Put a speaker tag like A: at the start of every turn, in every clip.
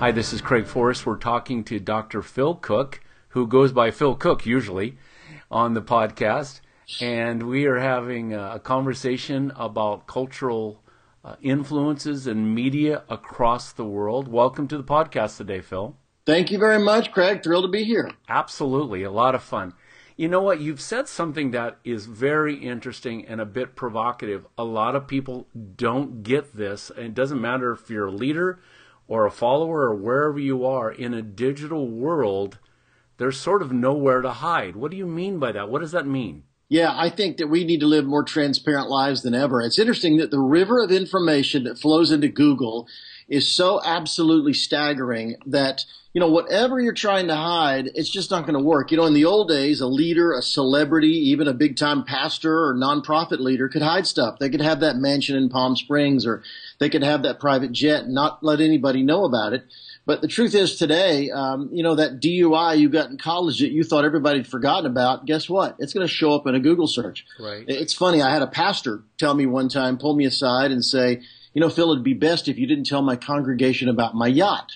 A: Hi, this is Craig Forrest. We're talking to Dr. Phil Cooke, who goes by Phil Cooke usually on the podcast. And we are having a conversation about cultural uh, influences and media across the world. Welcome to the podcast today, Phil.
B: Thank you very much, Craig. Thrilled to be here.
A: Absolutely. A lot of fun. You know what? You've said something that is very interesting and a bit provocative. A lot of people don't get this. And it doesn't matter if you're a leader or a follower or wherever you are in a digital world, there's sort of nowhere to hide. What do you mean by that? What does that mean?
B: Yeah, I think that we need to live more transparent lives than ever. It's interesting that the river of information that flows into Google is so absolutely staggering that you know, whatever you're trying to hide, it's just not going to work. You know, in the old days, a leader, a celebrity, even a big time pastor or nonprofit leader could hide stuff. They could have that mansion in Palm Springs or they could have that private jet and not let anybody know about it. But the truth is today, um, you know, that DUI you got in college that you thought everybody had forgotten about, guess what? It's going to show up in a Google search.
A: Right.
B: It's funny. I had a pastor tell me one time, pull me aside and say, you know, Phil, it'd be best if you didn't tell my congregation about my yacht.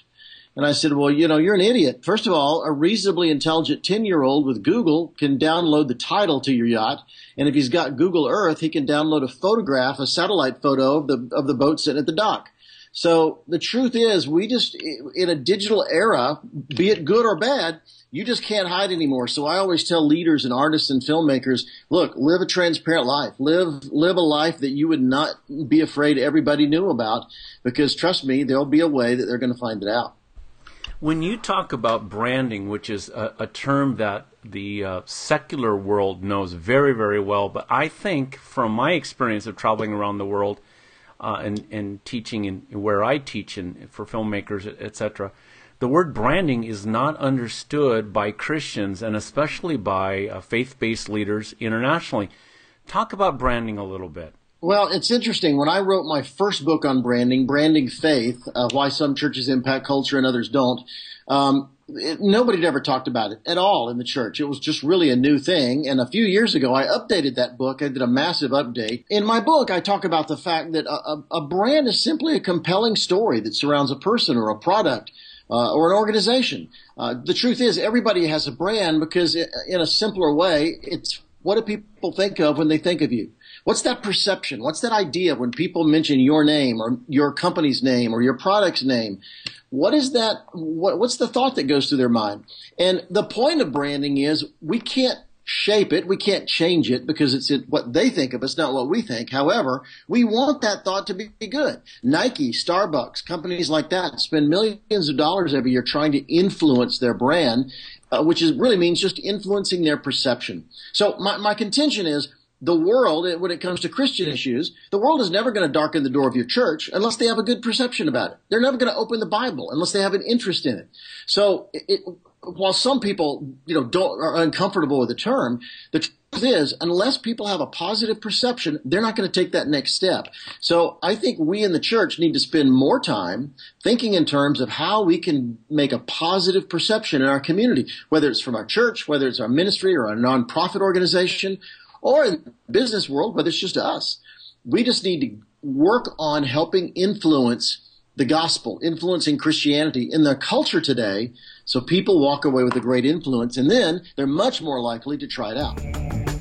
B: And I said, well, you know, you're an idiot. First of all, a reasonably intelligent 10 year old with Google can download the title to your yacht. And if he's got Google Earth, he can download a photograph, a satellite photo of the, of the boat sitting at the dock. So the truth is we just, in a digital era, be it good or bad, you just can't hide anymore. So I always tell leaders and artists and filmmakers, look, live a transparent life. Live, live a life that you would not be afraid everybody knew about because trust me, there'll be a way that they're going to find it out.
A: When you talk about branding, which is a, a term that the uh, secular world knows very, very well, but I think from my experience of traveling around the world uh, and, and teaching in, where I teach and for filmmakers, et etc., the word branding is not understood by Christians and especially by uh, faith-based leaders internationally. Talk about branding a little bit.
B: Well, it's interesting. When I wrote my first book on branding, Branding Faith, uh, Why Some Churches Impact Culture and Others Don't, um, it, nobody had ever talked about it at all in the church. It was just really a new thing. And a few years ago, I updated that book. I did a massive update. In my book, I talk about the fact that a, a brand is simply a compelling story that surrounds a person or a product. Uh, or an organization. Uh, the truth is, everybody has a brand because, it, in a simpler way, it's what do people think of when they think of you? What's that perception? What's that idea when people mention your name or your company's name or your product's name? What is that? What, what's the thought that goes through their mind? And the point of branding is we can't shape it. We can't change it because it's what they think of us, not what we think. However, we want that thought to be good. Nike, Starbucks, companies like that spend millions of dollars every year trying to influence their brand, uh, which is really means just influencing their perception. So my, my contention is the world, when it comes to Christian issues, the world is never going to darken the door of your church unless they have a good perception about it. They're never going to open the Bible unless they have an interest in it. So, it, while some people, you know, don't are uncomfortable with the term, the truth is, unless people have a positive perception, they're not going to take that next step. So, I think we in the church need to spend more time thinking in terms of how we can make a positive perception in our community, whether it's from our church, whether it's our ministry or a nonprofit organization or in the business world, whether it's just us. We just need to work on helping influence the gospel, influencing Christianity in their culture today so people walk away with a great influence and then they're much more likely to try it out.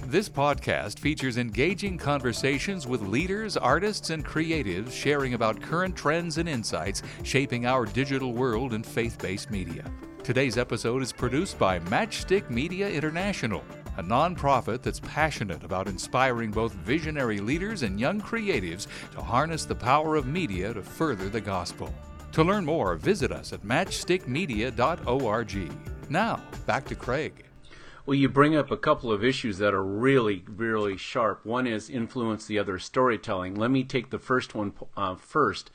C: This podcast features engaging conversations with leaders, artists, and creatives sharing about current trends and insights shaping our digital world and faith based media. Today's episode is produced by Matchstick Media International a nonprofit that's passionate about inspiring both visionary leaders and young creatives to harness the power of media to further the gospel. To learn more, visit us at matchstickmedia.org. Now, back to Craig.
A: Well, you bring up a couple of issues that are really, really sharp. One is influence, the other storytelling. Let me take the first one uh, first.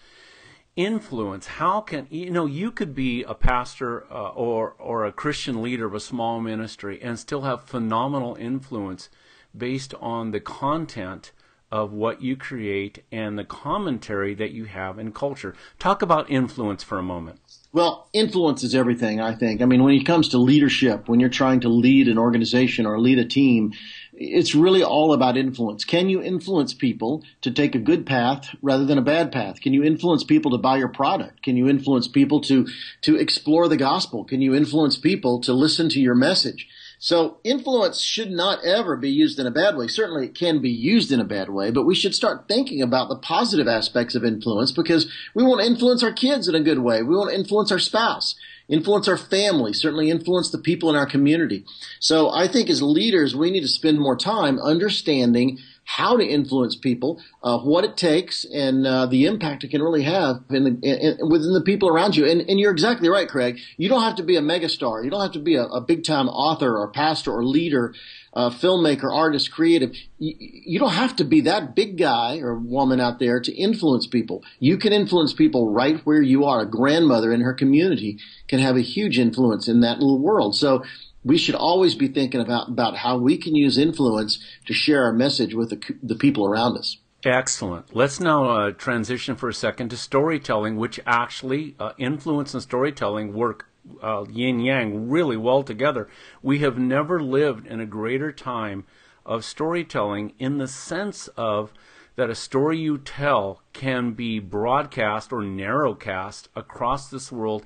A: Influence? How can you know you could be a pastor uh, or or a christian leader of a small ministry and still have phenomenal influence based on the content of what you create and the commentary that you have in culture. Talk about influence for a moment.
B: Well, influence is everything, I think. I mean, when it comes to leadership, when you're trying to lead an organization or lead a team, it's really all about influence. Can you influence people to take a good path rather than a bad path? Can you influence people to buy your product? Can you influence people to, to explore the gospel? Can you influence people to listen to your message? So influence should not ever be used in a bad way. Certainly it can be used in a bad way, but we should start thinking about the positive aspects of influence because we want to influence our kids in a good way. We want to influence our spouse, influence our family, certainly influence the people in our community. So I think as leaders, we need to spend more time understanding how to influence people, uh, what it takes, and uh, the impact it can really have in the, in, within the people around you. And, and, you're exactly right, Craig. You don't have to be a megastar. You don't have to be a, a big time author or pastor or leader, uh, filmmaker, artist, creative. You, you don't have to be that big guy or woman out there to influence people. You can influence people right where you are. A grandmother in her community can have a huge influence in that little world. So we should always be thinking about, about how we can use influence to share our message with the, the people around us.
A: Excellent. Let's now uh, transition for a second to storytelling, which actually uh, influence and storytelling work uh, yin yang really well together. We have never lived in a greater time of storytelling in the sense of that a story you tell can be broadcast or narrowcast across this world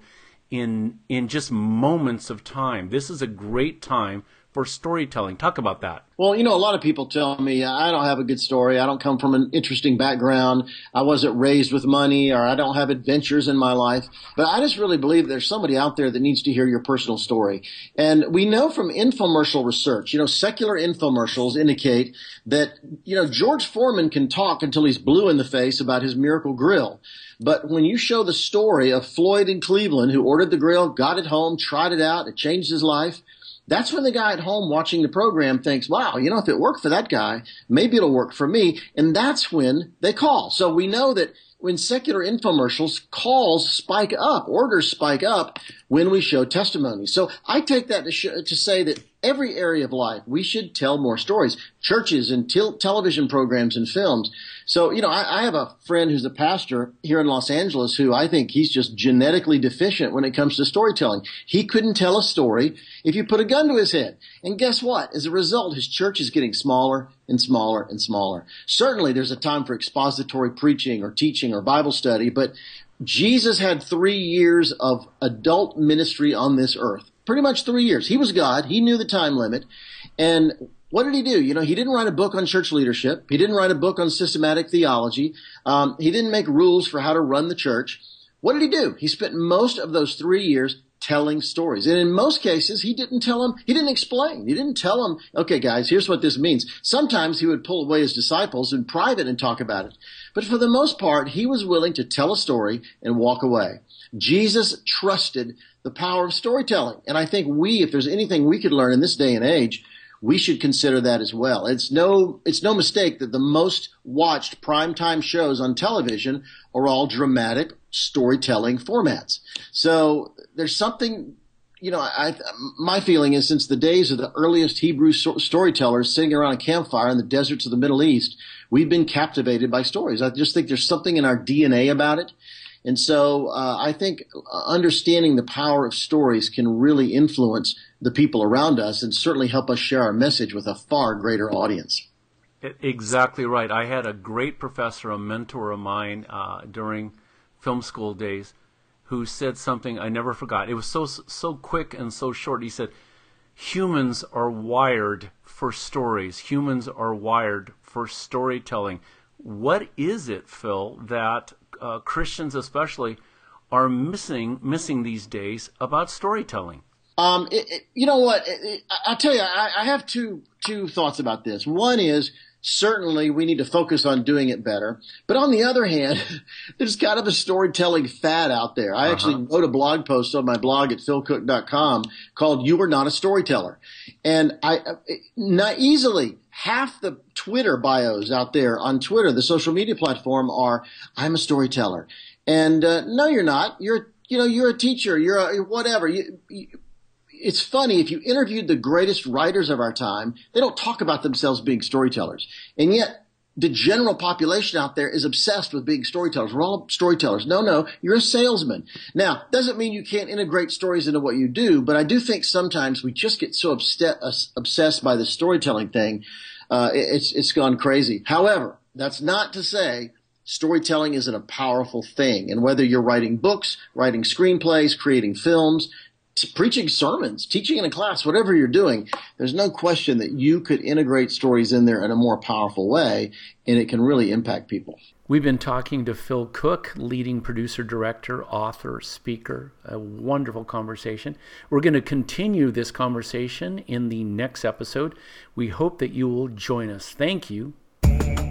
A: in in just moments of time. This is a great time for storytelling. Talk about that.
B: Well, you know, a lot of people tell me I don't have a good story. I don't come from an interesting background. I wasn't raised with money or I don't have adventures in my life. But I just really believe there's somebody out there that needs to hear your personal story. And we know from infomercial research, you know, secular infomercials indicate that, you know, George Foreman can talk until he's blue in the face about his miracle grill. But when you show the story of Floyd in Cleveland who ordered the grill, got it home, tried it out, it changed his life, that's when the guy at home watching the program thinks, wow, you know, if it worked for that guy, maybe it'll work for me. And that's when they call. So we know that when secular infomercials, calls spike up, orders spike up when we show testimony. So I take that to, sh- to say that every area of life, we should tell more stories. Churches and television programs and films. So, you know, I, I, have a friend who's a pastor here in Los Angeles who I think he's just genetically deficient when it comes to storytelling. He couldn't tell a story if you put a gun to his head. And guess what? As a result, his church is getting smaller and smaller and smaller. Certainly there's a time for expository preaching or teaching or Bible study, but Jesus had three years of adult ministry on this earth. Pretty much three years. He was God. He knew the time limit. And what did he do? You know, he didn't write a book on church leadership. He didn't write a book on systematic theology. Um, he didn't make rules for how to run the church. What did he do? He spent most of those three years telling stories. And in most cases, he didn't tell them, he didn't explain. He didn't tell them, okay, guys, here's what this means. Sometimes he would pull away his disciples in private and talk about it. But for the most part, he was willing to tell a story and walk away. Jesus trusted the power of storytelling. And I think we, if there's anything we could learn in this day and age, we should consider that as well. It's no, it's no mistake that the most watched primetime shows on television are all dramatic storytelling formats. So there's something, you know, I, my feeling is since the days of the earliest Hebrew storytellers sitting around a campfire in the deserts of the Middle East, we've been captivated by stories. I just think there's something in our DNA about it. And so uh, I think understanding the power of stories can really influence the people around us and certainly help us share our message with a far greater audience.
A: Exactly right. I had a great professor, a mentor of mine uh, during film school days, who said something I never forgot. It was so so quick and so short. He said, "Humans are wired for stories. Humans are wired for storytelling." What is it, Phil, that uh, Christians especially are missing missing these days about storytelling?
B: Um, it, it, you know what? It, I'll tell you, I, I have two two thoughts about this. One is certainly we need to focus on doing it better. But on the other hand, there's kind of a storytelling fad out there. I uh-huh. actually wrote a blog post on my blog at philcooke.com called You Are Not a Storyteller. And I, not easily, half the Twitter bios out there on Twitter, the social media platform are, I'm a storyteller. And uh, no, you're not. You're you know you're a teacher. You're a whatever. You, you, it's funny if you interviewed the greatest writers of our time, they don't talk about themselves being storytellers, and yet the general population out there is obsessed with being storytellers. We're all storytellers. No, no, you're a salesman. Now, doesn't mean you can't integrate stories into what you do, but I do think sometimes we just get so obsessed by the storytelling thing. Uh, it's, it's gone crazy. However, that's not to say storytelling isn't a powerful thing. And whether you're writing books, writing screenplays, creating films, preaching sermons, teaching in a class, whatever you're doing, there's no question that you could integrate stories in there in a more powerful way and it can really impact people.
A: We've been talking to Phil Cooke, leading producer, director, author, speaker. A wonderful conversation. We're going to continue this conversation in the next episode. We hope that you will join us. Thank you